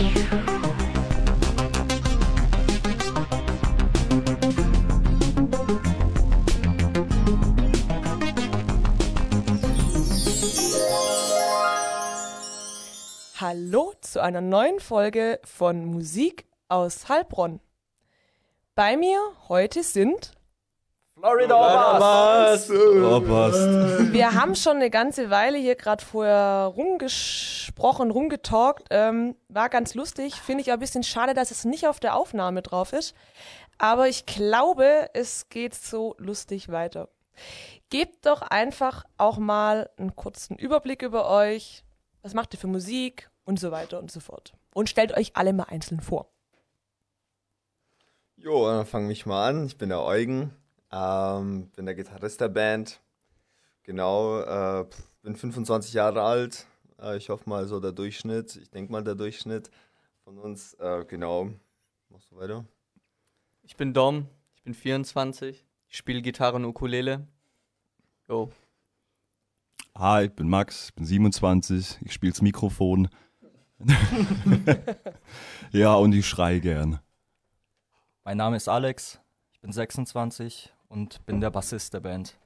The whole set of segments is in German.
Hallo zu einer neuen Folge von Musik aus Heilbronn. Bei mir heute sind Florida. Oh, passt. Wir haben schon eine ganze Weile hier gerade vorher rumgesprochen, rumgetalkt. Ähm, war ganz lustig. Finde ich auch ein bisschen schade, dass es nicht auf der Aufnahme drauf ist. Aber ich glaube, es geht so lustig weiter. Gebt doch einfach auch mal einen kurzen Überblick über euch. Was macht ihr für Musik und so weiter und so fort. Und stellt euch alle mal einzeln vor. Jo, dann fange ich mal an. Ich bin der Eugen, ähm, bin der Gitarrist der Band. Genau, äh, bin 25 Jahre alt. Äh, ich hoffe mal so der Durchschnitt. Ich denke mal der Durchschnitt von uns. Äh, genau. Machst du weiter? Ich bin Dom, ich bin 24, ich spiele Gitarre und Ukulele. Jo, Hi, ich bin Max, ich bin 27, ich spiel's Mikrofon. ja, und ich schrei gern. Mein Name ist Alex, ich bin 26 und bin der Bassist der Band.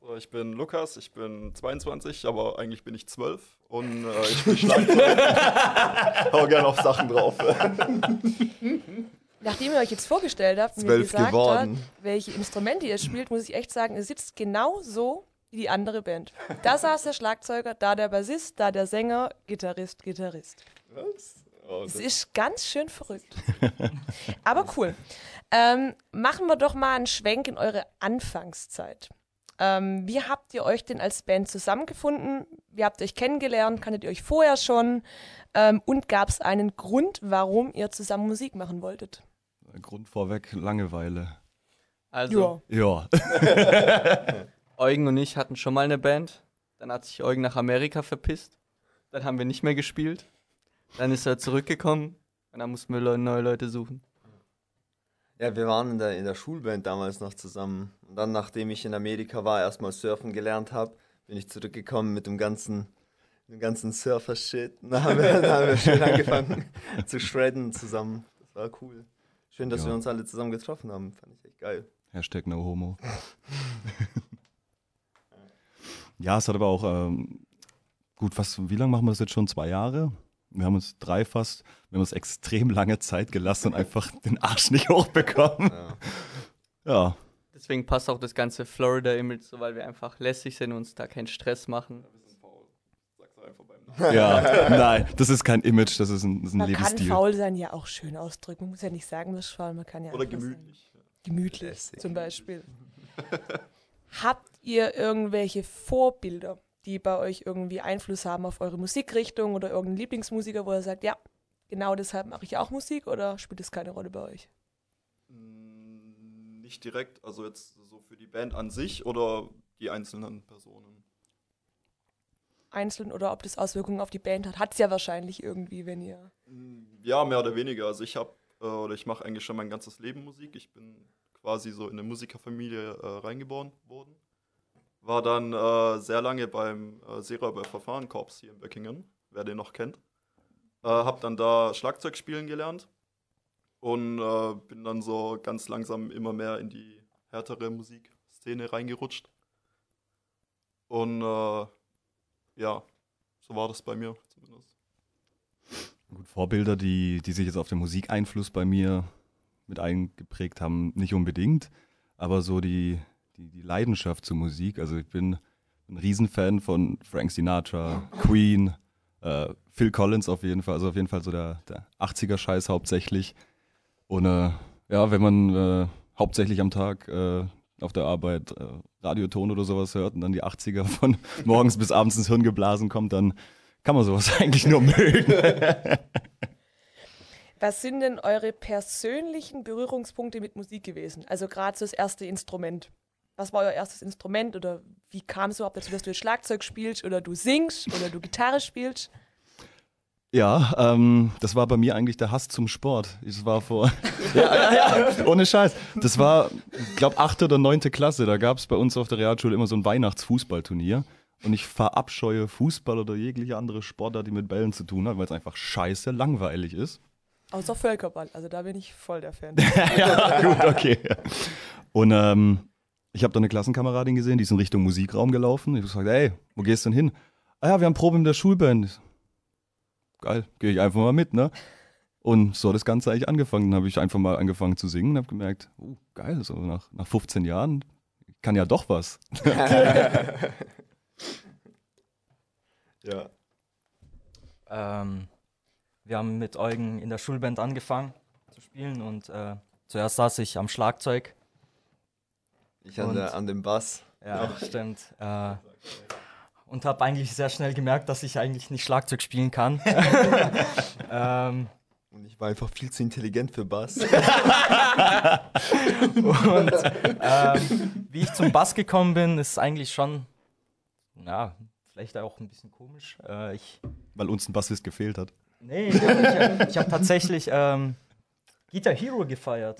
So, ich bin Lukas, ich bin 22, aber eigentlich bin ich 12 und äh, ich spiele Schlagzeug. Hau gerne auf Sachen drauf. Nachdem ihr euch jetzt vorgestellt habt und mir Zwölf gesagt geworden. habt, welche Instrumente ihr spielt, muss ich echt sagen, ihr sitzt genau so wie die andere Band. Da saß der Schlagzeuger, da der Bassist, da der Sänger, Gitarrist, Gitarrist. Was? Oh, Es ist ganz schön verrückt. Aber cool. Ähm, machen wir doch mal einen Schwenk in eure Anfangszeit. Ähm, wie habt ihr euch denn als Band zusammengefunden? Wie habt ihr euch kennengelernt? Kanntet ihr euch vorher schon? Ähm, und gab es einen Grund, warum ihr zusammen Musik machen wolltet? Grund vorweg, Langeweile. also Ja. Ja. Eugen und ich hatten schon mal eine Band. Dann hat sich Eugen nach Amerika verpisst. Dann haben wir nicht mehr gespielt. Dann ist er zurückgekommen und dann mussten wir neue Leute suchen. Ja, wir waren in der, in der Schulband damals noch zusammen. Und dann, nachdem ich in Amerika war, erstmal surfen gelernt habe, bin ich zurückgekommen mit dem ganzen, dem ganzen Surfer-Shit. Und Dann haben wir, dann haben wir schön angefangen zu shredden zusammen. Das war cool. Schön, dass Ja. wir uns alle zusammen getroffen haben. Fand ich echt geil. Hashtag no homo. ja, es hat aber auch, ähm, gut, was, wie lange machen wir das jetzt schon? Zwei Jahre? Wir haben uns drei fast, wir haben uns extrem lange Zeit gelassen und einfach den Arsch nicht hochbekommen. Ja. Ja, Deswegen passt auch das ganze Florida-Image so, weil wir einfach lässig sind und uns da keinen Stress machen. wir sind faul. Sag's doch einfach beim Namen. ja, nein, das ist kein Image, das ist ein, das ist ein Man kann Lebensstil. faul sein ja auch schön ausdrücken. Man muss ja nicht sagen, was faul, man kann ja Oder gemütlich. Gemütlich Lässig. zum Beispiel. Habt ihr irgendwelche Vorbilder, die bei euch irgendwie Einfluss haben auf eure Musikrichtung oder irgendeinen Lieblingsmusiker, wo ihr sagt, ja, genau deshalb mache ich auch Musik oder spielt es keine Rolle bei euch? Mm, Nicht direkt, also jetzt so für die Band an sich oder die einzelnen Personen. Einzeln oder ob das Auswirkungen auf die Band hat? Hat es ja wahrscheinlich irgendwie, wenn ihr. Mm, Ja, mehr oder weniger. Also ich habe äh, oder ich mache eigentlich schon mein ganzes Leben Musik. Ich bin quasi so in eine Musikerfamilie äh, reingeboren worden. War dann äh, sehr lange beim äh, Seeräuberverfahrenkorps hier in Böckingen, wer den noch kennt. Äh, hab dann da Schlagzeug spielen gelernt und äh, bin dann so ganz langsam immer mehr in die härtere Musikszene reingerutscht. Und äh, ja, so war das bei mir zumindest. Gut, Vorbilder, die, die sich jetzt auf den Musikeinfluss bei mir mit eingeprägt haben, nicht unbedingt, aber so die, die, die Leidenschaft zur Musik. Also ich bin ein Riesenfan von Frank Sinatra, Queen, äh, Phil Collins auf jeden Fall, also auf jeden Fall so der, der 80er-Scheiß hauptsächlich. Und äh, ja, wenn man äh, hauptsächlich am Tag äh, auf der Arbeit äh, Radioton oder sowas hört und dann die 80er von morgens bis abends ins Hirn geblasen kommt, dann kann man sowas eigentlich nur mögen. Was sind denn eure persönlichen Berührungspunkte mit Musik gewesen? Also gerade so das erste Instrument. Was war euer erstes Instrument oder wie kam es überhaupt dazu, dass du jetzt Schlagzeug spielst oder du singst oder du Gitarre spielst? Ja, ähm, das war bei mir eigentlich der Hass zum Sport. Das war vor. ja, ja, ja, ohne Scheiß. Das war, ich glaube, achte oder neunte Klasse. Da gab es bei uns auf der Realschule immer so ein Weihnachtsfußballturnier. Und ich verabscheue Fußball oder jegliche andere Sportart, die mit Bällen zu tun hat, weil es einfach scheiße langweilig ist. Außer Völkerball, also da bin ich voll der Fan. ja, gut, okay. Und ähm, ich habe da eine Klassenkameradin gesehen, die ist in Richtung Musikraum gelaufen. Ich habe gesagt, ey, wo gehst du denn hin? Ah ja, wir haben Probe in der Schulband. Geil, gehe ich einfach mal mit, ne? Und so hat das Ganze eigentlich angefangen. Dann habe ich einfach mal angefangen zu singen und habe gemerkt, oh, geil, so nach, nach 15 Jahren kann ja doch was. Ja. Ähm, wir haben mit Eugen in der Schulband angefangen zu spielen und äh, zuerst saß ich am Schlagzeug. Ich an, der, an dem Bass. Ja, stimmt. Äh, und habe eigentlich sehr schnell gemerkt, dass ich eigentlich nicht Schlagzeug spielen kann. ähm, Und ich war einfach viel zu intelligent für Bass. und ähm, wie ich zum Bass gekommen bin, ist eigentlich schon, ja, vielleicht auch ein bisschen komisch. Äh, ich Weil uns ein Bassist gefehlt hat. Nee, ich habe ich hab tatsächlich ähm, Guitar Hero gefeiert.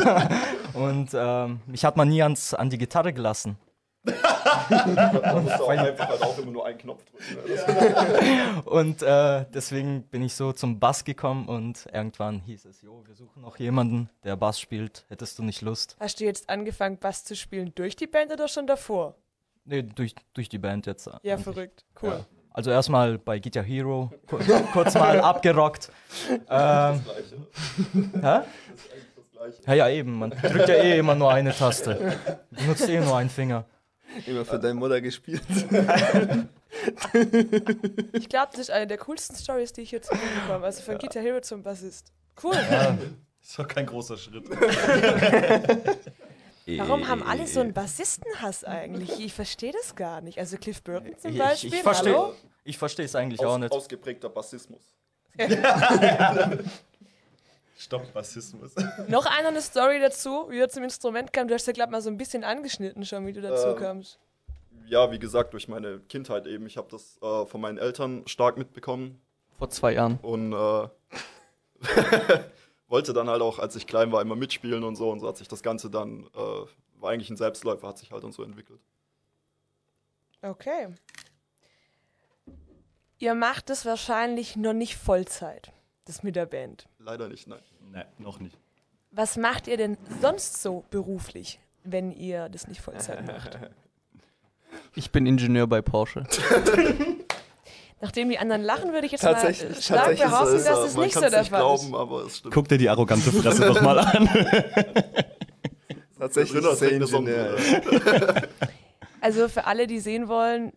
und ähm, mich hat man nie ans, an die Gitarre gelassen. Da musst du auch einfach halt auch immer nur einen Knopf drücken. ne? Und äh, deswegen bin ich so zum Bass gekommen und irgendwann hieß es, jo, wir suchen noch jemanden, der Bass spielt. Hättest du nicht Lust? Hast du jetzt angefangen, Bass zu spielen durch die Band oder schon davor? Nee, durch, durch die Band jetzt. Ja, eigentlich. verrückt. Cool. Ja. Also erstmal bei Guitar Hero, kur kurz mal abgerockt. Ähm, Das Gleiche. hä? Das Gleiche. Ja, ja, eben. Man drückt ja eh immer nur eine Taste. Benutzt eh nur einen Finger. Immer für deine Mutter gespielt. Ich glaube, das ist eine der coolsten Stories, die ich jetzt mitbekommen habe. Also von Guitar Hero zum Bassist. Cool. Ja, Das war kein großer Schritt. Warum haben alle so einen Bassistenhass eigentlich? Ich verstehe das gar nicht. Also Cliff Burton zum ich Beispiel. ich verstehe hallo? ich verstehe es eigentlich auch Aus, nicht. ausgeprägter Bassismus. Stopp, Bassismus. Noch einer eine Story dazu, wie er zum Instrument kam. Du hast ja, glaube mal so ein bisschen angeschnitten schon, wie du dazu Ähm, kamst. Ja, wie gesagt, durch meine Kindheit eben. Ich habe das äh, von meinen Eltern stark mitbekommen Vor zwei Jahren. und äh, wollte dann halt auch, als ich klein war, immer mitspielen und so. Und so hat sich das Ganze dann, äh, war eigentlich ein Selbstläufer, hat sich halt dann so entwickelt. Okay. Ihr macht es wahrscheinlich noch nicht Vollzeit, das mit der Band. Leider nicht, nein. Nein, noch nicht. Was macht ihr denn sonst so beruflich, wenn ihr das nicht Vollzeit macht? Ich bin Ingenieur bei Porsche. Nachdem die anderen lachen, würde ich jetzt Tatsächlich- mal stark tatsächlich behaupten, ist dass äh, es man nicht so der Fall glauben, ist. aber es stimmt. Guck dir die arrogante Fresse doch mal an. Tatsächlich trägt eine Ingenieur. Also für alle, die sehen wollen,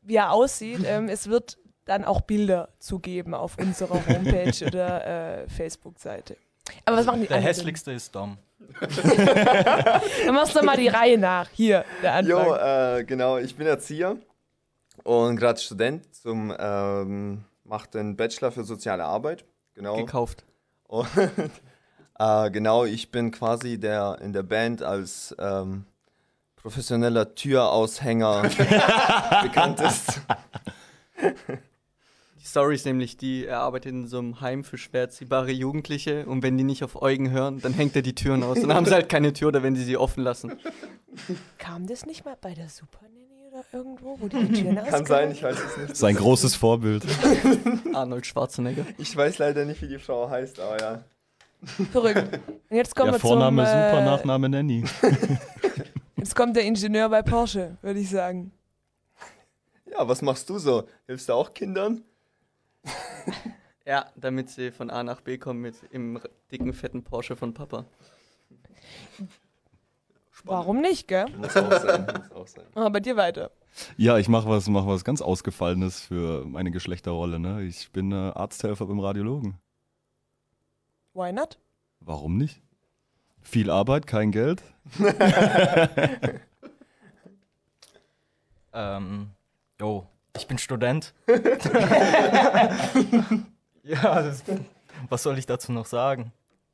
wie er aussieht, ähm, es wird dann auch Bilder zu geben auf unserer Homepage oder äh, Facebook-Seite. Aber was machen die Der anderen? hässlichste ist Dom. Dann machst du mal die Reihe nach. Hier, der Anfang. Jo, äh, genau, ich bin Erzieher und gerade Student zum ähm, macht den Bachelor für soziale Arbeit. Genau. Gekauft. Und äh, genau, ich bin quasi der in der Band als ähm, professioneller Türaushänger bekannt ist. Die Story ist nämlich die, er arbeitet in so einem Heim für schwer erziehbare Jugendliche und wenn die nicht auf Eugen hören, dann hängt er die Türen aus. Dann haben sie halt keine Tür oder wenn sie sie offen lassen. Kam das nicht mal bei der Super oder irgendwo, wo die die Türen Kann sein, ich weiß es nicht. Sein großes Vorbild. Arnold Schwarzenegger. Ich weiß leider nicht, wie die Frau heißt, aber ja. Verrückt. Und jetzt kommen Der wir Vorname zum, äh, super, Nachname Nanny. Jetzt kommt der Ingenieur bei Porsche, würde ich sagen. Ja, was machst du so? Hilfst du auch Kindern? Ja, damit sie von A nach B kommen mit im dicken, fetten Porsche von Papa. Warum nicht, gell? Muss auch sein, muss auch sein. Aber bei dir weiter. Ja, ich mache was, mach was ganz Ausgefallenes für meine Geschlechterrolle. Ne? Ich bin äh, Arzthelfer beim Radiologen. Why not? Warum nicht? Viel Arbeit, kein Geld. Ähm, jo, ich bin Student. ja, das, was soll ich dazu noch sagen?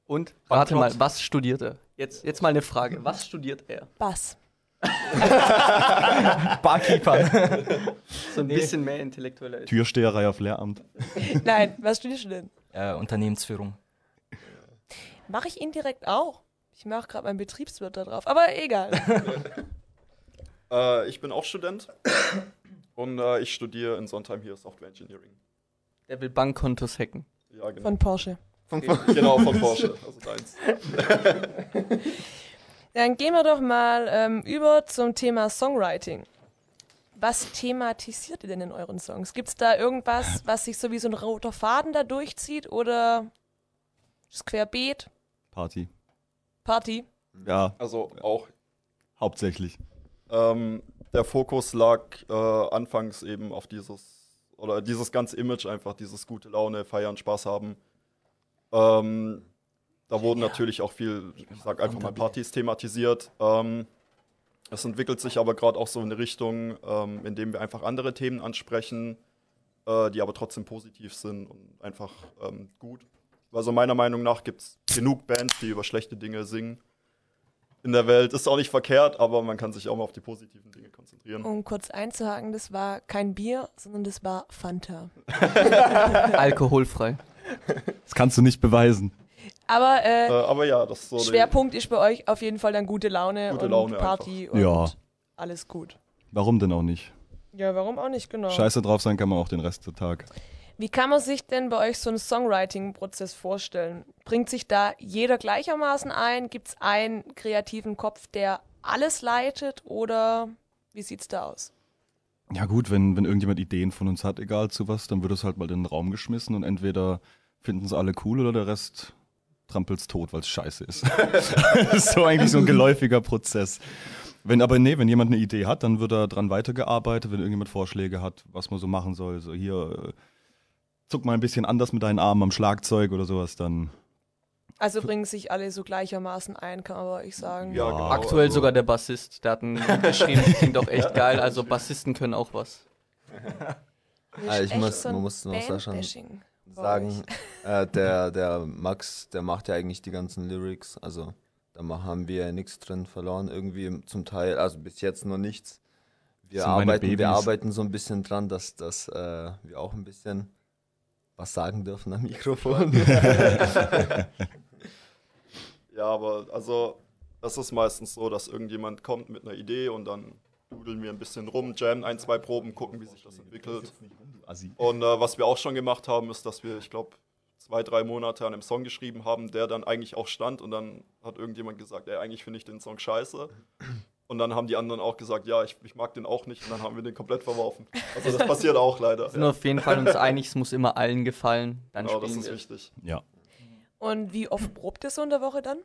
Und, warte mal, was studiert er? Jetzt, jetzt mal eine Frage. Was studiert er? Bass. Barkeeper. So ein Nee. bisschen mehr intellektueller ist. Türsteherei auf Lehramt. Nein, was studierst du denn? äh, Unternehmensführung. Mache ich indirekt auch. Ich mache gerade meinen Betriebswirt da drauf. Aber egal. Äh, ich bin auch Student. Und äh, ich studiere in Sondheim hier Software Engineering. Der will Bankkontos hacken. Ja, genau. Von Porsche. Genau, von Porsche. Also deins. Dann gehen wir doch mal ähm, über zum Thema Songwriting. Was thematisiert ihr denn in euren Songs? Gibt es da irgendwas, was sich so wie so ein roter Faden da durchzieht oder ist querbeet, Party. Party? Ja, Also auch hauptsächlich. Ähm, der Fokus lag äh, anfangs eben auf dieses, oder dieses ganze Image einfach, dieses gute Laune, feiern, Spaß haben. Ähm, da wurden natürlich auch viel, ich sag einfach mal, Partys thematisiert. Ähm, es entwickelt sich aber gerade auch so in eine Richtung, ähm, in dem wir einfach andere Themen ansprechen, äh, die aber trotzdem positiv sind und einfach ähm, gut. Also meiner Meinung nach gibt es genug Bands, die über schlechte Dinge singen in der Welt. Ist auch nicht verkehrt, aber man kann sich auch mal auf die positiven Dinge konzentrieren. Um kurz einzuhaken, das war kein Bier, sondern das war Fanta. Alkoholfrei. Das kannst du nicht beweisen. Aber Äh, äh, aber ja, das ist so. Schwerpunkt ist bei euch auf jeden Fall dann gute Laune Gute und Laune Party einfach. und Ja. alles gut. Warum denn auch nicht? Ja, warum auch nicht, genau. Scheiße drauf sein kann man auch den Rest des Tag. Wie kann man sich denn bei euch so einen Songwriting-Prozess vorstellen? Bringt sich da jeder gleichermaßen ein? Gibt es einen kreativen Kopf, der alles leitet oder wie sieht's da aus? Ja gut, wenn, wenn irgendjemand Ideen von uns hat, egal zu was, dann wird es halt mal in den Raum geschmissen und entweder finden es alle cool oder der Rest trampelt's tot, weil es scheiße ist. das ist so eigentlich so ein geläufiger Prozess. Wenn aber, nee, wenn jemand eine Idee hat, dann wird da dran weitergearbeitet, wenn irgendjemand Vorschläge hat, was man so machen soll. So hier, äh, zuck mal ein bisschen anders mit deinen Armen am Schlagzeug oder sowas, dann Also bringen sich alle so gleichermaßen ein, kann man bei euch sagen. Ja, genau. Aktuell also- sogar der Bassist. Der hat ein Lied geschrieben, das klingt doch echt geil. Also Bassisten können auch was. Ah, ich muss- man muss noch sagen- sagen, äh, der, der Max, der macht ja eigentlich die ganzen Lyrics. Also da haben wir ja nichts drin verloren, irgendwie zum Teil, also bis jetzt noch nichts. Wir arbeiten, wir arbeiten so ein bisschen dran, dass, dass äh, wir auch ein bisschen was sagen dürfen am Mikrofon. Ja, aber also es ist meistens so, dass irgendjemand kommt mit einer Idee und dann dudeln wir ein bisschen rum, jammen ein, zwei Proben, gucken, wie sich das entwickelt. Und äh, was wir auch schon gemacht haben, ist, dass wir, ich glaube, zwei, drei Monate an einem Song geschrieben haben, der dann eigentlich auch stand und dann hat irgendjemand gesagt, ey, eigentlich finde ich den Song scheiße. Und dann haben die anderen auch gesagt, ja, ich, ich mag den auch nicht und dann haben wir den komplett verworfen. Also das passiert auch leider. Wir sind auf jeden Fall uns einig, es muss immer allen gefallen. Dann Genau, das spielen ist wir. wichtig. ja. Und wie oft probt ihr so in der Woche dann?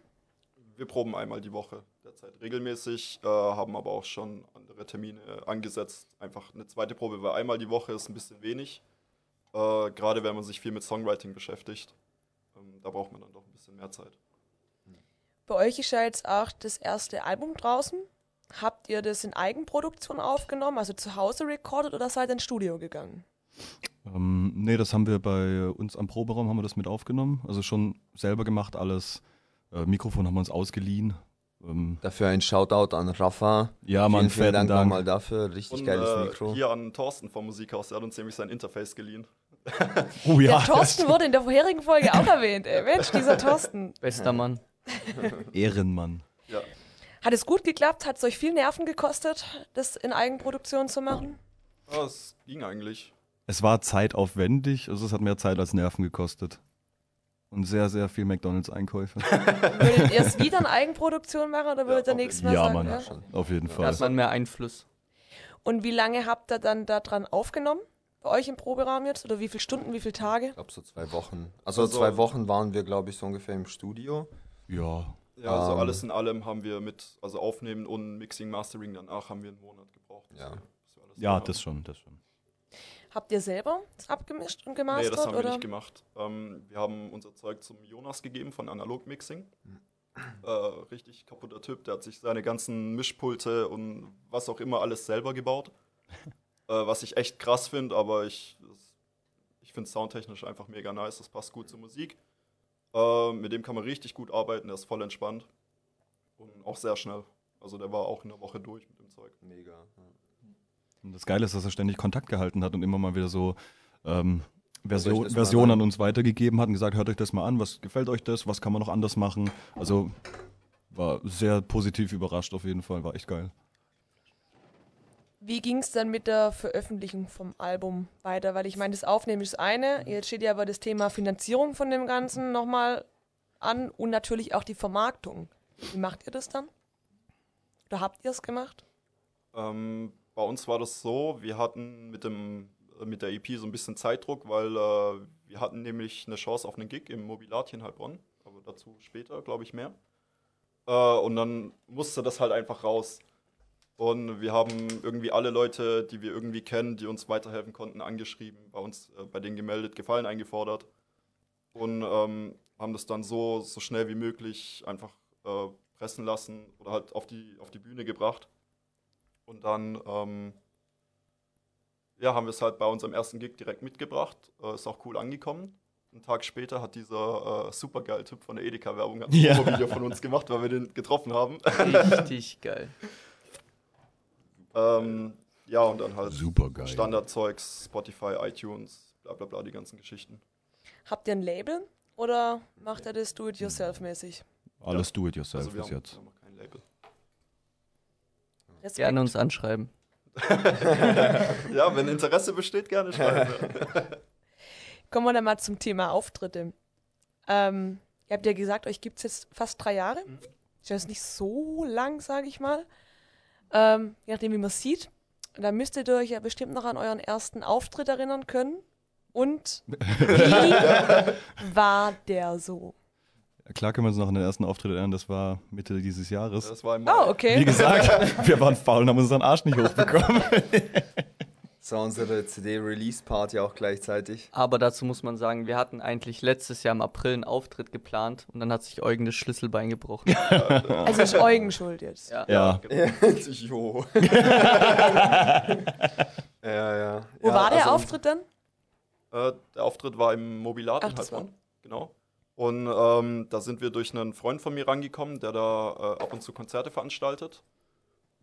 Wir proben einmal die Woche derzeit regelmäßig, äh, haben aber auch schon andere Termine angesetzt. Einfach eine zweite Probe, weil einmal die Woche ist ein bisschen wenig. Äh, Gerade wenn man sich viel mit Songwriting beschäftigt. Ähm, da braucht man dann doch ein bisschen mehr Zeit. Bei euch ist ja jetzt auch das erste Album draußen. Habt ihr das in Eigenproduktion aufgenommen, also zu Hause recorded oder seid ihr ins Studio gegangen? Ähm, nee, das haben wir bei uns am Proberaum, haben wir das mit aufgenommen. Also schon selber gemacht alles. Äh, Mikrofon haben wir uns ausgeliehen. Ähm, Dafür ein Shoutout an Rafa. ja, Mann, vielen, vielen Dank, Dank. nochmal dafür. Richtig Und geiles äh, Mikro. hier an Thorsten vom Musikhaus, der hat uns nämlich sein Interface geliehen. Oh ja, Der Thorsten wurde in der vorherigen Folge auch erwähnt. Ey. Mensch, dieser Thorsten. Bester Mann. Ehrenmann. Ja, Hat es gut geklappt? Hat es euch viel Nerven gekostet, das in Eigenproduktion zu machen? ja es ging eigentlich. Es war zeitaufwendig, also es hat mehr Zeit als Nerven gekostet. Und sehr, sehr viel McDonalds-Einkäufe. Würdet ihr es wieder in Eigenproduktion machen oder würdet ihr auf nächstes Mal ja, sagen? Mann, ja? auf jeden Da Fall. hat man mehr Einfluss. Und wie lange habt ihr dann daran aufgenommen? Bei euch im Proberaum jetzt? Oder wie viele Stunden, wie viele Tage? Ich glaube so zwei Wochen. Also, Also- zwei Wochen waren wir, glaube ich, so ungefähr im Studio. Ja, Ja, also Ähm. alles in allem haben wir mit, also Aufnehmen und Mixing, Mastering danach haben wir einen Monat gebraucht. Ja. alles ja, das schon, das schon. Habt ihr selber abgemischt und Nee, gemastert? das haben wir oder? nicht gemacht. Ähm, wir haben unser Zeug zum Jonas gegeben von Analog Mixing. Äh, richtig kaputter Typ, der hat sich seine ganzen Mischpulte und was auch immer alles selber gebaut. äh, was ich echt krass finde, aber ich, ich finde soundtechnisch einfach mega nice. Das passt gut zur Musik. Äh, mit dem kann man richtig gut arbeiten, der ist voll entspannt. Und auch sehr schnell. Also der war auch in der Woche durch mit dem Zeug. Mega. Ja. Und das Geile ist, dass er ständig Kontakt gehalten hat und immer mal wieder so ähm, Version, Versionen an. uns weitergegeben hat und gesagt, hört euch das mal an, was gefällt euch das, was kann man noch anders machen. Also war sehr positiv überrascht auf jeden Fall, war echt geil. Wie ging es dann mit der Veröffentlichung vom Album weiter? Weil ich meine, das Aufnehmen ist das eine. Jetzt steht ja aber das Thema Finanzierung von dem Ganzen nochmal an und natürlich auch die Vermarktung. Wie macht ihr das dann? Oder habt ihr es gemacht? Ähm, bei uns war das so, wir hatten mit, dem, äh, mit der EP so ein bisschen Zeitdruck, weil äh, wir hatten nämlich eine Chance auf einen Gig im Mobilat hier in Heilbronn, aber dazu später, glaube ich, mehr. Äh, und dann musste das halt einfach raus. Und wir haben irgendwie alle Leute, die wir irgendwie kennen, die uns weiterhelfen konnten, angeschrieben, bei uns äh, bei denen gemeldet, Gefallen eingefordert und ähm, haben das dann so, so schnell wie möglich einfach äh, pressen lassen oder halt auf die, auf die Bühne gebracht. Und dann ähm, ja, haben wir es halt bei unserem ersten Gig direkt mitgebracht. Äh, ist auch cool angekommen. Einen Tag später hat dieser äh, supergeil Typ von der Edeka-Werbung ein Ja. Video von uns gemacht, weil wir den getroffen haben. Richtig geil. ähm, ja, und dann halt Super geil. Standardzeugs, Spotify, iTunes, bla bla bla, die ganzen Geschichten. Habt ihr ein Label oder macht ihr das do-it-yourself-mäßig? Alles do it yourself Also bis haben, jetzt. wir haben noch kein Label. Respekt. Gerne uns anschreiben. Ja, wenn Interesse besteht, gerne schreiben. Kommen wir dann mal zum Thema Auftritte. Ähm, ihr habt ja gesagt, euch gibt es jetzt fast drei Jahre. Ist jetzt nicht so lang, sage ich mal. Ähm, je nachdem, wie man es sieht. Da müsstet ihr euch ja bestimmt noch an euren ersten Auftritt erinnern können. Und wie war der so? Klar können wir uns noch an den ersten Auftritt erinnern, das war Mitte dieses Jahres. Das war im Mai. Oh, Wie okay. gesagt, wir waren faul und haben unseren Arsch nicht hochbekommen. Das war unsere CD-Release-Party auch gleichzeitig. Aber dazu muss man sagen, wir hatten eigentlich letztes Jahr im April einen Auftritt geplant und dann hat sich Eugen das Schlüsselbein gebrochen. Also ist Eugen schuld jetzt. Ja. Ja, jo. Ja, ja. Wo ja, war der also- Auftritt dann? Äh, der Auftritt war im Mobilat Ach, in Heilbronn. Genau. Und ähm, da sind wir durch einen Freund von mir rangekommen, der da äh, ab und zu Konzerte veranstaltet.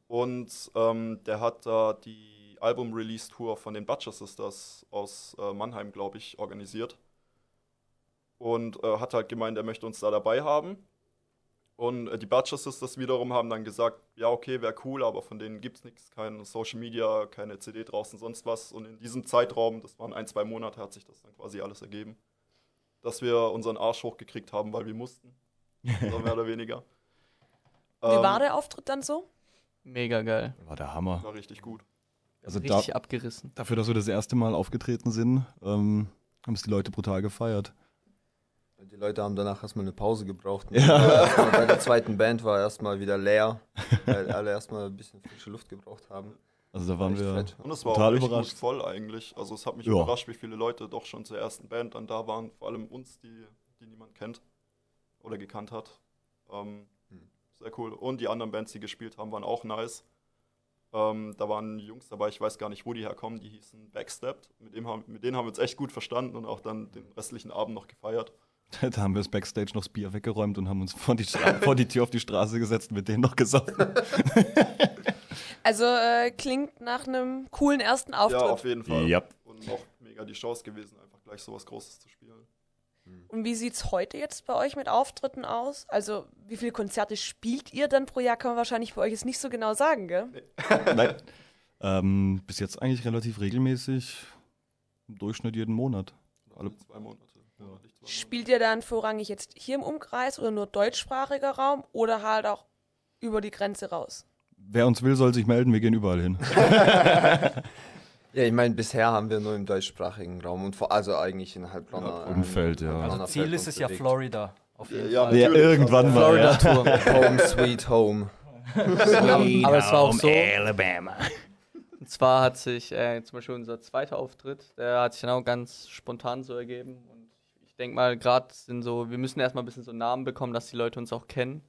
Und ähm, der hat da die Album-Release-Tour von den Butcher Sisters aus äh, Mannheim, glaube ich, organisiert. Und äh, hat halt gemeint, er möchte uns da dabei haben. Und äh, die Butcher Sisters wiederum haben dann gesagt, ja, okay, wäre cool, aber von denen gibt es nichts, kein Social Media, keine CD draußen, sonst was. Und in diesem Zeitraum, das waren ein, zwei Monate, hat sich das dann quasi alles ergeben. Dass wir unseren Arsch hochgekriegt haben, weil wir mussten. So mehr oder weniger. Wie Ähm, war der Auftritt dann so? Mega geil. war der Hammer. War richtig gut. Also da, Richtig abgerissen. dafür, dass wir das erste Mal aufgetreten sind, ähm, haben es die Leute brutal gefeiert. Die Leute haben danach erstmal eine Pause gebraucht. Ja. Bei der zweiten Band war erstmal wieder leer, weil alle erstmal ein bisschen frische Luft gebraucht haben. Also da waren wir fett. Und es war total auch echt überrascht. gut voll eigentlich. Also es hat mich Ja. überrascht, wie viele Leute doch schon zur ersten Band dann da waren. Vor allem uns, die, die niemand kennt oder gekannt hat. Ähm, Hm. Sehr cool. Und die anderen Bands, die gespielt haben, waren auch nice. Ähm, da waren Jungs dabei, ich weiß gar nicht, wo die herkommen, die hießen Backstepped. Mit, dem haben, mit denen haben wir uns echt gut verstanden und auch dann den restlichen Abend noch gefeiert. Da haben wir das Backstage noch das Bier weggeräumt und haben uns vor die, Stra vor die Tür auf die Straße gesetzt und mit denen noch gesoffen. Also äh, klingt nach einem coolen ersten Ja, Auftritt. auf jeden Fall. Ja. Und auch mega die Chance gewesen, einfach gleich sowas Großes zu spielen. Und wie sieht's heute jetzt bei euch mit Auftritten aus? Also, wie viele Konzerte spielt ihr dann pro Jahr? Kann man wahrscheinlich bei euch jetzt nicht so genau sagen, gell? Nein. Ähm, bis jetzt eigentlich relativ regelmäßig. Im Durchschnitt jeden Monat. Alle- zwei Monate. Monate. Spielt ihr dann vorrangig jetzt hier im Umkreis oder nur deutschsprachiger Raum oder halt auch über die Grenze raus? Wer uns will, soll sich melden, wir gehen überall hin. Ja, ich meine, bisher haben wir nur im deutschsprachigen Raum und vor, also eigentlich in Heilbronner. Ja, Umfeld, ja. Also Ziel ist es ja. Florida. Auf jeden Ja, Fall. Ja, irgendwann mal. Florida Ja. Tour. Home sweet home. Aber es war auch so. Alabama. Und zwar hat sich äh, zum Beispiel unser zweiter Auftritt, der hat sich auch ganz spontan so ergeben. Und ich denke mal, gerade sind so, wir müssen erstmal ein bisschen so Namen bekommen, dass die Leute uns auch kennen.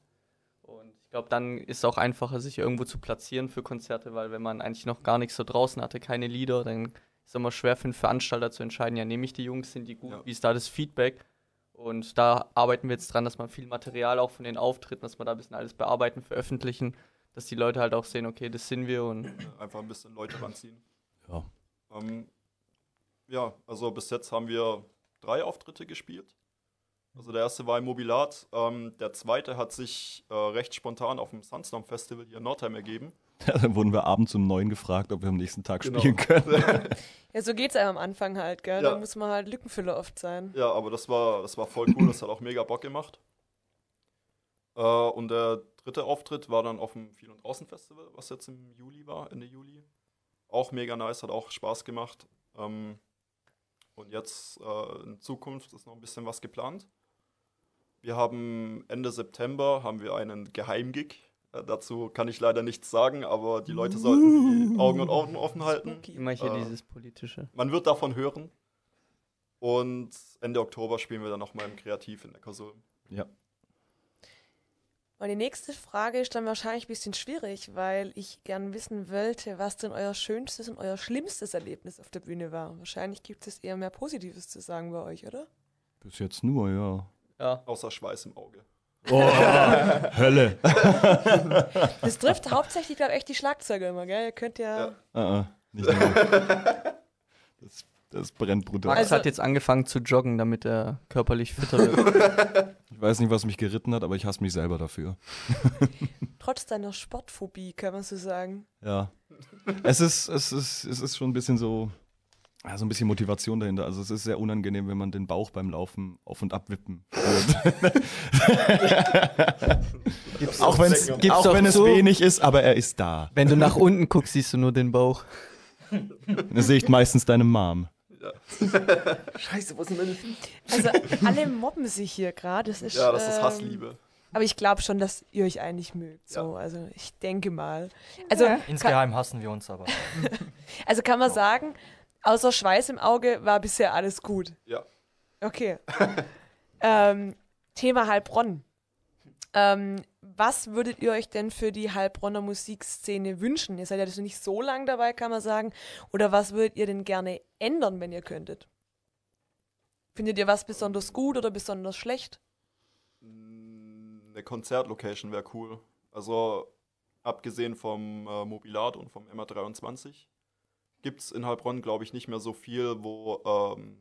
Glaube, dann ist es auch einfacher, sich irgendwo zu platzieren für Konzerte, weil wenn man eigentlich noch gar nichts so draußen hatte, keine Lieder, dann ist es immer schwer für einen Veranstalter zu entscheiden, ja, nehme ich die Jungs, sind die gut, Ja. wie ist da das Feedback? Und da arbeiten wir jetzt dran, dass man viel Material auch von den Auftritten, dass wir da ein bisschen alles bearbeiten, veröffentlichen, dass die Leute halt auch sehen, okay, das sind wir und Einfach ein bisschen Leute ranziehen. Ja. Ähm, ja, also bis jetzt haben wir drei Auftritte gespielt. Also der erste war im Mobilat, ähm, der zweite hat sich äh, recht spontan auf dem Sunstorm Festival hier in Nordheim ergeben. Dann wurden wir abends um neun gefragt, ob wir am nächsten Tag Genau. spielen können. Ja, so geht's einem am Anfang halt, gell? Ja. Da muss man halt Lückenfüller oft sein. Ja, aber das war, das war voll cool, das hat auch mega Bock gemacht. Äh, und der dritte Auftritt war dann auf dem Viel- und Draußen-Festival, was jetzt im Juli war, Ende Juli. Auch mega nice, hat auch Spaß gemacht. Ähm, und jetzt äh, in Zukunft ist noch ein bisschen was geplant. Wir haben Ende September haben wir einen Geheimgig. Äh, dazu kann ich leider nichts sagen, aber die Leute sollten die Augen und Augen offen halten. Spooky. Immer hier Äh. dieses politische. Man wird davon hören. Und Ende Oktober spielen wir dann nochmal im Kreativ in Neckarsulm. Ja. Und die nächste Frage ist dann wahrscheinlich ein bisschen schwierig, weil ich gern wissen wollte, was denn euer schönstes und euer schlimmstes Erlebnis auf der Bühne war. Wahrscheinlich gibt es eher mehr Positives zu sagen bei euch, oder? Bis jetzt nur, ja. Ja. Außer Schweiß im Auge. Oh, Hölle. Das trifft hauptsächlich, glaube ich, echt die Schlagzeuger immer, gell? Ihr könnt ja. Ja. Ah, ah, nicht. Das, das brennt brutal. Max Also- hat jetzt angefangen zu joggen, damit er körperlich fitter wird. Ich weiß nicht, was mich geritten hat, aber ich hasse mich selber dafür. Trotz deiner Sportphobie, kann man so sagen. Ja. Es ist, es ist, es ist schon ein bisschen so, ja, so ein bisschen Motivation dahinter. Also es ist sehr unangenehm, wenn man den Bauch beim Laufen auf und ab wippen hört. auch wenn es Gibt's auch wenn es wenig ist, aber er ist da. Wenn du nach unten guckst, siehst du nur den Bauch. Dann sehe ich meistens deine Mom. Scheiße, wo sind meine? Also, alle mobben sich hier gerade. Das ist, Ja, das ist ähm, Hassliebe. Aber ich glaube schon, dass ihr euch eigentlich mögt. So. Also, ich denke mal. Also, kann, Insgeheim hassen wir uns aber. also kann man sagen, außer Schweiß im Auge war bisher alles gut. Ja. Okay. ähm, Thema Heilbronn. Ähm, was würdet ihr euch denn für die Heilbronner Musikszene wünschen? Ihr seid ja nicht so lang dabei, kann man sagen. Oder was würdet ihr denn gerne ändern, wenn ihr könntet? Findet ihr was besonders gut oder besonders schlecht? Eine Konzertlocation wäre cool. Also, abgesehen vom äh, Mobilat und vom MR23, gibt es in Heilbronn, glaube ich, nicht mehr so viel, wo ähm,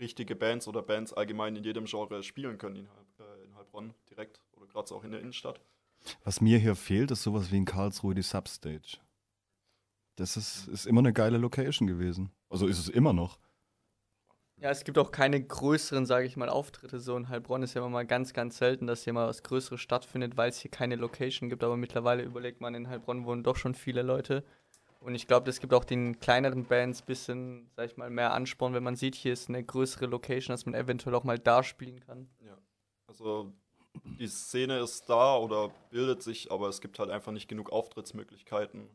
richtige Bands oder Bands allgemein in jedem Genre spielen können in, äh, in Heilbronn direkt oder gerade auch in der Innenstadt. Was mir hier fehlt, ist sowas wie in Karlsruhe die Substage. Das ist, ist immer eine geile Location gewesen. Also ist es immer noch. Ja, es gibt auch keine größeren, sage ich mal, Auftritte. So in Heilbronn ist ja immer mal ganz, ganz selten, dass hier mal was Größeres stattfindet, weil es hier keine Location gibt. Aber mittlerweile überlegt man, in Heilbronn wohnen doch schon viele Leute. Und ich glaube, das gibt auch den kleineren Bands ein bisschen, sag ich mal, mehr Ansporn, wenn man sieht, hier ist eine größere Location, dass man eventuell auch mal da spielen kann. Ja. Also, die Szene ist da oder bildet sich, aber es gibt halt einfach nicht genug Auftrittsmöglichkeiten.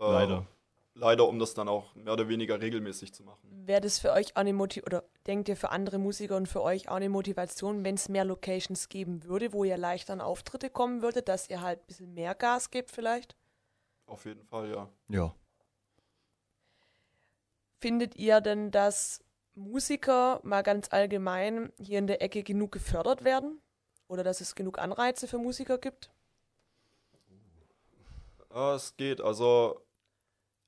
Äh, Leider. Leider, um das dann auch mehr oder weniger regelmäßig zu machen. Wäre das für euch auch eine Motivation, oder denkt ihr für andere Musiker und für euch auch eine Motivation, wenn es mehr Locations geben würde, wo ihr leichter an Auftritte kommen würdet, dass ihr halt ein bisschen mehr Gas gebt vielleicht? Auf jeden Fall, ja. Ja. Findet ihr denn, dass Musiker mal ganz allgemein hier in der Ecke genug gefördert werden? Oder dass es genug Anreize für Musiker gibt? Ah, es geht. Also,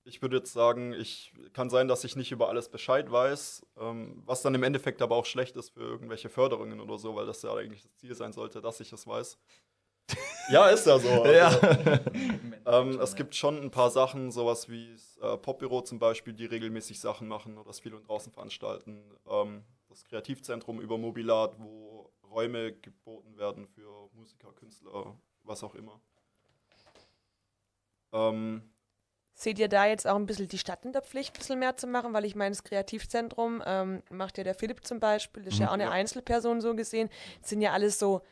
ich würde jetzt sagen, ich kann sein, dass ich nicht über alles Bescheid weiß, ähm, was dann im Endeffekt aber auch schlecht ist für irgendwelche Förderungen oder so, weil das ja eigentlich das Ziel sein sollte, dass ich es weiß. Ja, ist ja so. Also, ähm, es gibt schon ein paar Sachen, sowas wie das äh, Popbüro zum Beispiel, die regelmäßig Sachen machen oder das Viel- und Draußen veranstalten. Ähm, das Kreativzentrum über Mobilat, wo Räume geboten werden für Musiker, Künstler, was auch immer. Ähm, Seht ihr da jetzt auch ein bisschen die Stadt in der Pflicht, ein bisschen mehr zu machen? Weil ich meine, das Kreativzentrum ähm, macht ja der Philipp zum Beispiel, das ist ja auch eine Ja. Einzelperson so gesehen. Das sind ja alles so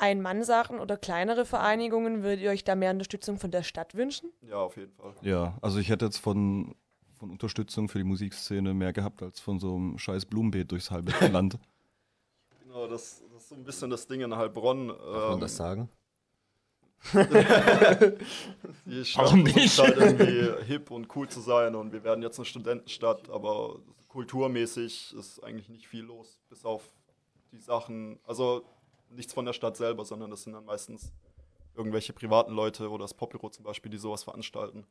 Ein-Mann-Sachen oder kleinere Vereinigungen. Würdet ihr euch da mehr Unterstützung von der Stadt wünschen? ja, auf jeden Fall. Ja, also ich hätte jetzt von, von Unterstützung für die Musikszene mehr gehabt als von so einem scheiß Blumenbeet durchs halbe Land. Genau, das, das ist so ein bisschen das Ding in Heilbronn. Darf man ähm, das sagen? Die Stadt Warum nicht? halt irgendwie hip und cool zu sein und wir werden jetzt eine Studentenstadt, aber kulturmäßig ist eigentlich nicht viel los, bis auf die Sachen, also nichts von der Stadt selber, sondern das sind dann meistens irgendwelche privaten Leute oder das Popbüro zum Beispiel, die sowas veranstalten.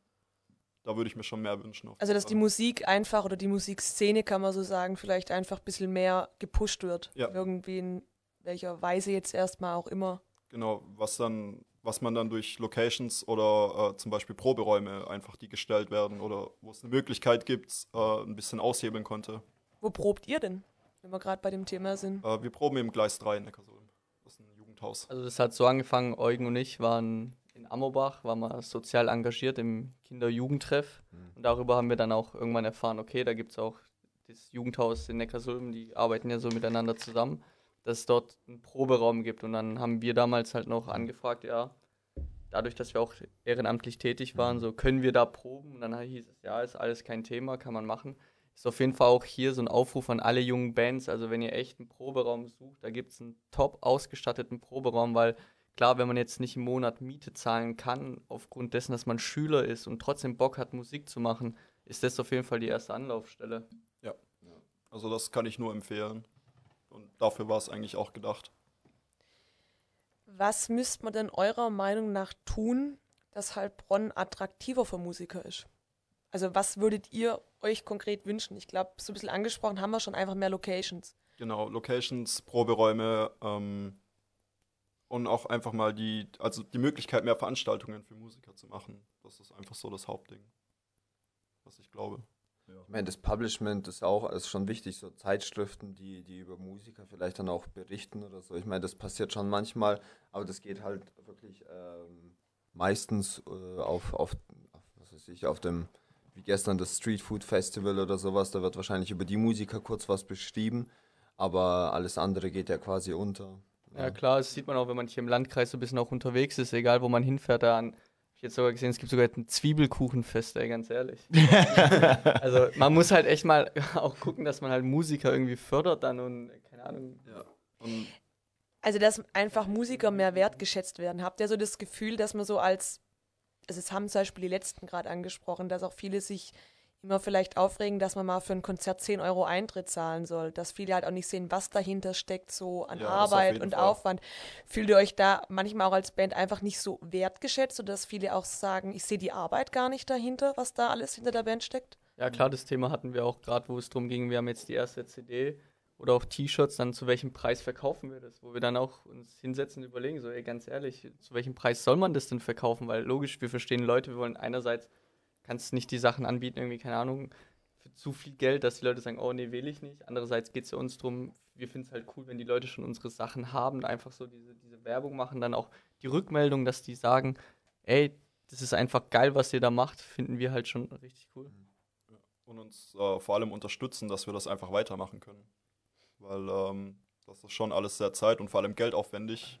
Da würde ich mir schon mehr wünschen. Also, dass die. Musik einfach oder die Musikszene, kann man so sagen, vielleicht einfach ein bisschen mehr gepusht wird. Ja. Irgendwie in welcher Weise jetzt erstmal auch immer. Genau, was dann was man dann durch Locations oder äh, zum Beispiel Proberäume einfach, die gestellt werden oder wo es eine Möglichkeit gibt, äh, ein bisschen aushebeln konnte. Wo probt ihr denn, wenn wir gerade bei dem Thema sind? Äh, wir proben im Gleis 3 in Neckarsulm. Jugendhaus. Also das hat so angefangen, Eugen und ich waren in Ammobach, waren wir sozial engagiert im Kinder-Jugendtreff. Und darüber haben wir dann auch irgendwann erfahren, okay, da gibt es auch das Jugendhaus in Neckarsulm, die arbeiten ja so miteinander zusammen, dass es dort einen Proberaum gibt. Und dann haben wir damals halt noch angefragt, ja, dadurch, dass wir auch ehrenamtlich tätig waren, so können wir da proben. Und dann hieß es, ja, ist alles kein Thema, kann man machen. Ist auf jeden Fall auch hier so ein Aufruf an alle jungen Bands. Also wenn ihr echt einen Proberaum sucht, da gibt es einen top ausgestatteten Proberaum, weil klar, wenn man jetzt nicht im Monat Miete zahlen kann, aufgrund dessen, dass man Schüler ist und trotzdem Bock hat, Musik zu machen, ist das auf jeden Fall die erste Anlaufstelle. Also das kann ich nur empfehlen. Und dafür war es eigentlich auch gedacht. Was müsste man denn eurer Meinung nach tun, dass Heilbronn attraktiver für Musiker ist? Also was würdet ihr euch konkret wünschen? Ich glaube, so ein bisschen angesprochen haben wir schon einfach mehr Locations. Genau, Locations, Proberäume ähm, und auch einfach mal die, also die Möglichkeit, mehr Veranstaltungen für Musiker zu machen. Das ist einfach so das Hauptding, was ich glaube. Ich meine, das Publishment ist auch ist schon wichtig, so Zeitschriften, die, die über Musiker vielleicht dann auch berichten oder so. Ich meine, das passiert schon manchmal, aber das geht halt wirklich ähm, meistens äh, auf, auf, auf, was weiß ich, auf dem, wie gestern das Street Food Festival oder sowas, da wird wahrscheinlich über die Musiker kurz was beschrieben, aber alles andere geht ja quasi unter. Ja, klar, das sieht man auch, wenn man hier im Landkreis so ein bisschen auch unterwegs ist, egal wo man hinfährt, da an. Ich jetzt sogar gesehen, es gibt sogar ein Zwiebelkuchenfest, ey, ganz ehrlich. also man muss halt echt mal auch gucken, dass man halt Musiker irgendwie fördert dann und keine Ahnung. Ja. Und Also, dass einfach Musiker mehr wertgeschätzt werden. Habt ihr so das Gefühl, dass man so als, also es haben zum Beispiel die Letzten gerade angesprochen, dass auch viele sich immer vielleicht aufregen, dass man mal für ein Konzert 10 Euro Eintritt zahlen soll. Dass viele halt auch nicht sehen, was dahinter steckt, so an Ja, auf Arbeit jeden und Fall. Aufwand. Fühlt ihr euch da manchmal auch als Band einfach nicht so wertgeschätzt, sodass viele auch sagen, ich sehe die Arbeit gar nicht dahinter, was da alles hinter der Band steckt? Ja, klar, das Thema hatten wir auch gerade, wo es darum ging, wir haben jetzt die erste CD oder auch T-Shirts, dann zu welchem Preis verkaufen wir das? Wo wir dann auch uns hinsetzen und überlegen, so, ey, ganz ehrlich, zu welchem Preis soll man das denn verkaufen? Weil logisch, wir verstehen Leute, wir wollen einerseits, kannst nicht die Sachen anbieten, irgendwie, keine Ahnung, für zu viel Geld, dass die Leute sagen, oh nee, will ich nicht. Andererseits geht es ja uns darum, wir finden es halt cool, wenn die Leute schon unsere Sachen haben, einfach so diese, diese Werbung machen, dann auch die Rückmeldung, dass die sagen, ey, das ist einfach geil, was ihr da macht, finden wir halt schon richtig cool. und uns äh, vor allem unterstützen, dass wir das einfach weitermachen können. Weil ähm, das ist schon alles sehr zeit- und vor allem geldaufwendig.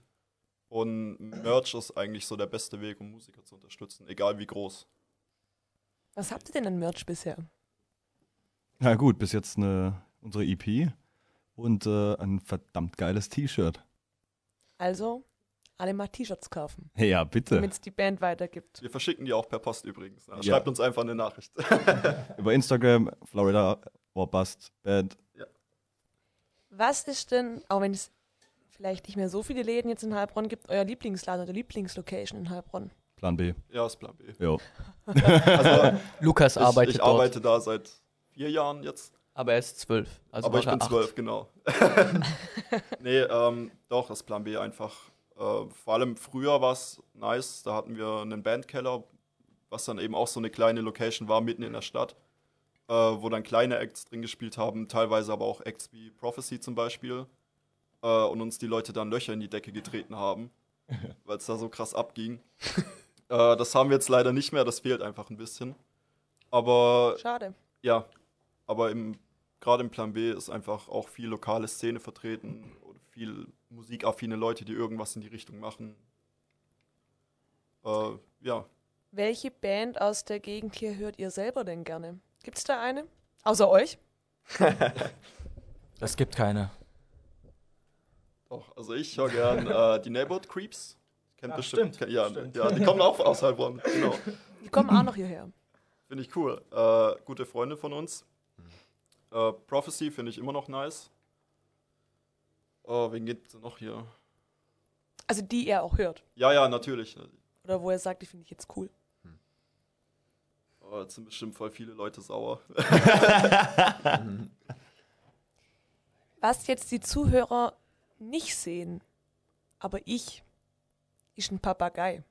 Und Merch ist eigentlich so der beste Weg, um Musiker zu unterstützen, egal wie groß. Was habt ihr denn an Merch bisher? Na gut, bis jetzt eine, unsere EP und äh, ein verdammt geiles T-Shirt. Also, alle mal T-Shirts kaufen, Ja, bitte. damit es die Band weitergibt. Wir verschicken die auch per Post übrigens. Ja. Schreibt uns einfach eine Nachricht. Über Instagram, Florida or Bust Band. Was ist denn, auch wenn es vielleicht nicht mehr so viele Läden jetzt in Heilbronn gibt, euer Lieblingsladen oder Lieblingslocation in Heilbronn? Plan B. ja, ist Plan B. Jo. Also Lukas ich, arbeitet ich dort, arbeite da seit vier Jahren jetzt. aber er ist zwölf. Also aber ich bin acht. zwölf, genau. nee, ähm, doch, das Plan B einfach. Äh, vor allem früher war es nice, da hatten wir einen Bandkeller, was dann eben auch so eine kleine Location war, mitten in der Stadt, äh, wo dann kleine Acts drin gespielt haben, teilweise aber auch Acts wie Prophecy zum Beispiel. Äh, und uns die Leute dann Löcher in die Decke getreten haben, weil es da so krass abging. äh, das haben wir jetzt leider nicht mehr, das fehlt einfach ein bisschen. Aber Schade. ja, aber im, gerade im Plan B ist einfach auch viel lokale Szene vertreten oder viel musikaffine Leute, die irgendwas in die Richtung machen. Äh, ja, Welche Band aus der Gegend hier hört ihr selber denn gerne? Gibt es da eine? Außer euch? Es gibt keine. doch. Also ich höre gern äh, die Neighborhood Creeps. Kennt Ja, bestimmt. stimmt, ja, stimmt. ja, die kommen auch aus Heilbronn. Genau. Die kommen auch noch hierher. Finde ich cool. Äh, gute Freunde von uns. Äh, Prophecy finde ich immer noch nice. Oh, wen gibt es noch hier? Also die ihr auch hört. Ja, ja, natürlich. Oder wo ihr sagt, die finde ich jetzt cool. Jetzt sind bestimmt voll viele Leute sauer. Was jetzt die Zuhörer nicht sehen, aber ich, ist ein Papagei?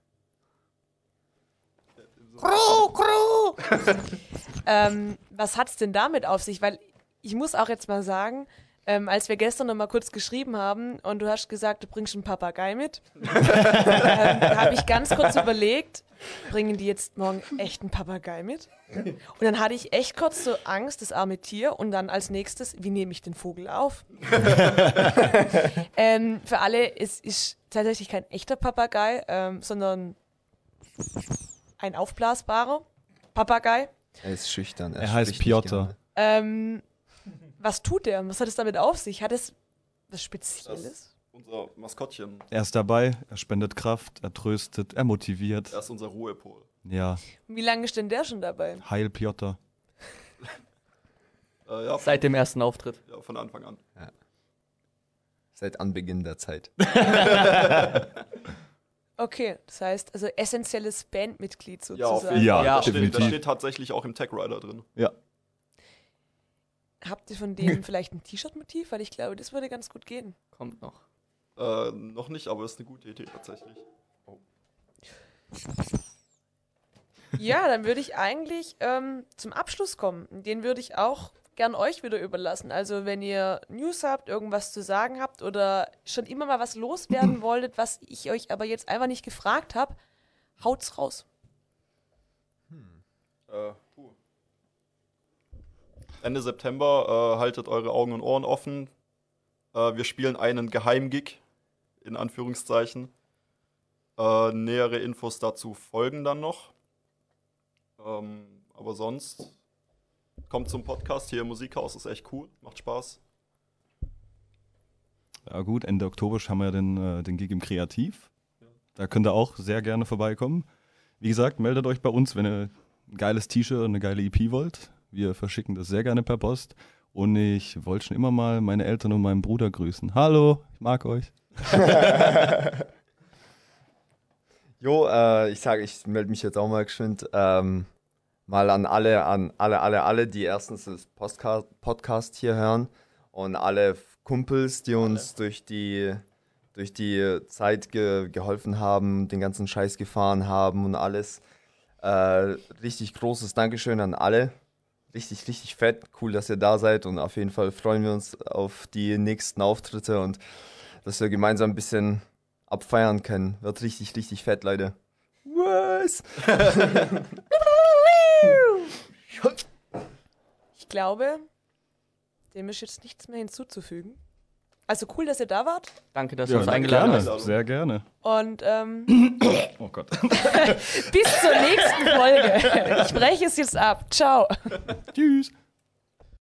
Kru, kru. ähm, was hat's denn damit auf sich? Weil ich muss auch jetzt mal sagen, ähm, als wir gestern noch mal kurz geschrieben haben und du hast gesagt, du bringst einen Papagei mit, ähm, habe ich ganz kurz überlegt, bringen die jetzt morgen echt einen Papagei mit? Und dann hatte ich echt kurz so Angst, das arme Tier, und dann als nächstes, wie nehme ich den Vogel auf? ähm, für alle, es ist tatsächlich kein echter Papagei, ähm, sondern ein aufblasbarer Papagei. Er ist schüchtern. Er heißt spricht nicht Piotr. Ähm, was tut er? Was hat es damit auf sich? Hat es was Spezielles? Das- Unser Maskottchen. Er ist dabei, er spendet Kraft, er tröstet, er motiviert. Er ist unser Ruhepol. Ja, Wie lange ist denn der schon dabei? Heil Piotr. Äh, ja, Seit dem ersten Auftritt. ja, von Anfang an. Seit Anbeginn der Zeit. Okay, das heißt, also essentielles Bandmitglied Ja, auf sozusagen. jeden Ja, Fall. Ja, das, steht, das steht tatsächlich auch im Tag Rider drin. Ja. Habt ihr von dem vielleicht ein T-Shirt-Motiv? Weil ich glaube, das würde ganz gut gehen. Kommt noch. Äh, noch nicht, aber ist eine gute Idee tatsächlich. Ja, dann würde ich eigentlich ähm, zum Abschluss kommen. Den würde ich auch gern euch wieder überlassen. Also wenn ihr News habt, irgendwas zu sagen habt oder schon immer mal was loswerden wolltet, was ich euch aber jetzt einfach nicht gefragt habe, haut's raus. Äh, puh. Ende September äh, haltet eure Augen und Ohren offen. Äh, wir spielen einen Geheimgig, in Anführungszeichen. Äh, nähere Infos dazu folgen dann noch. Ähm, aber sonst kommt zum Podcast hier im Musikhaus, ist echt cool, macht Spaß. Ja gut, Ende Oktober haben wir den, äh, den Gig im Kreativ. Da könnt ihr auch sehr gerne vorbeikommen. Wie gesagt, meldet euch bei uns, wenn ihr ein geiles T-Shirt und eine geile EP wollt. Wir verschicken das sehr gerne per Post. Und ich wollte schon immer mal meine Eltern und meinen Bruder grüßen. Hallo, ich mag euch. Jo, äh, ich sage, ich melde mich jetzt auch mal geschwind. Ähm, mal an alle, an alle, alle, alle, die erstens das Podcast, Podcast hier hören und alle Kumpels, die uns durch die, durch die Zeit ge geholfen haben, den ganzen Scheiß gefahren haben und alles. Äh, richtig großes Dankeschön an alle. Richtig, richtig fett. Cool, dass ihr da seid und auf jeden Fall freuen wir uns auf die nächsten Auftritte und dass wir gemeinsam ein bisschen abfeiern können. Wird richtig, richtig fett, Leute. Was? Ich glaube, dem ist jetzt nichts mehr hinzuzufügen. Also cool, dass ihr da wart. Danke, dass ihr Ja, uns danke, eingeladen gerne. habt. Sehr gerne. Und ähm, Oh Gott. bis zur nächsten Folge. Ich breche es jetzt ab. Ciao. Tschüss.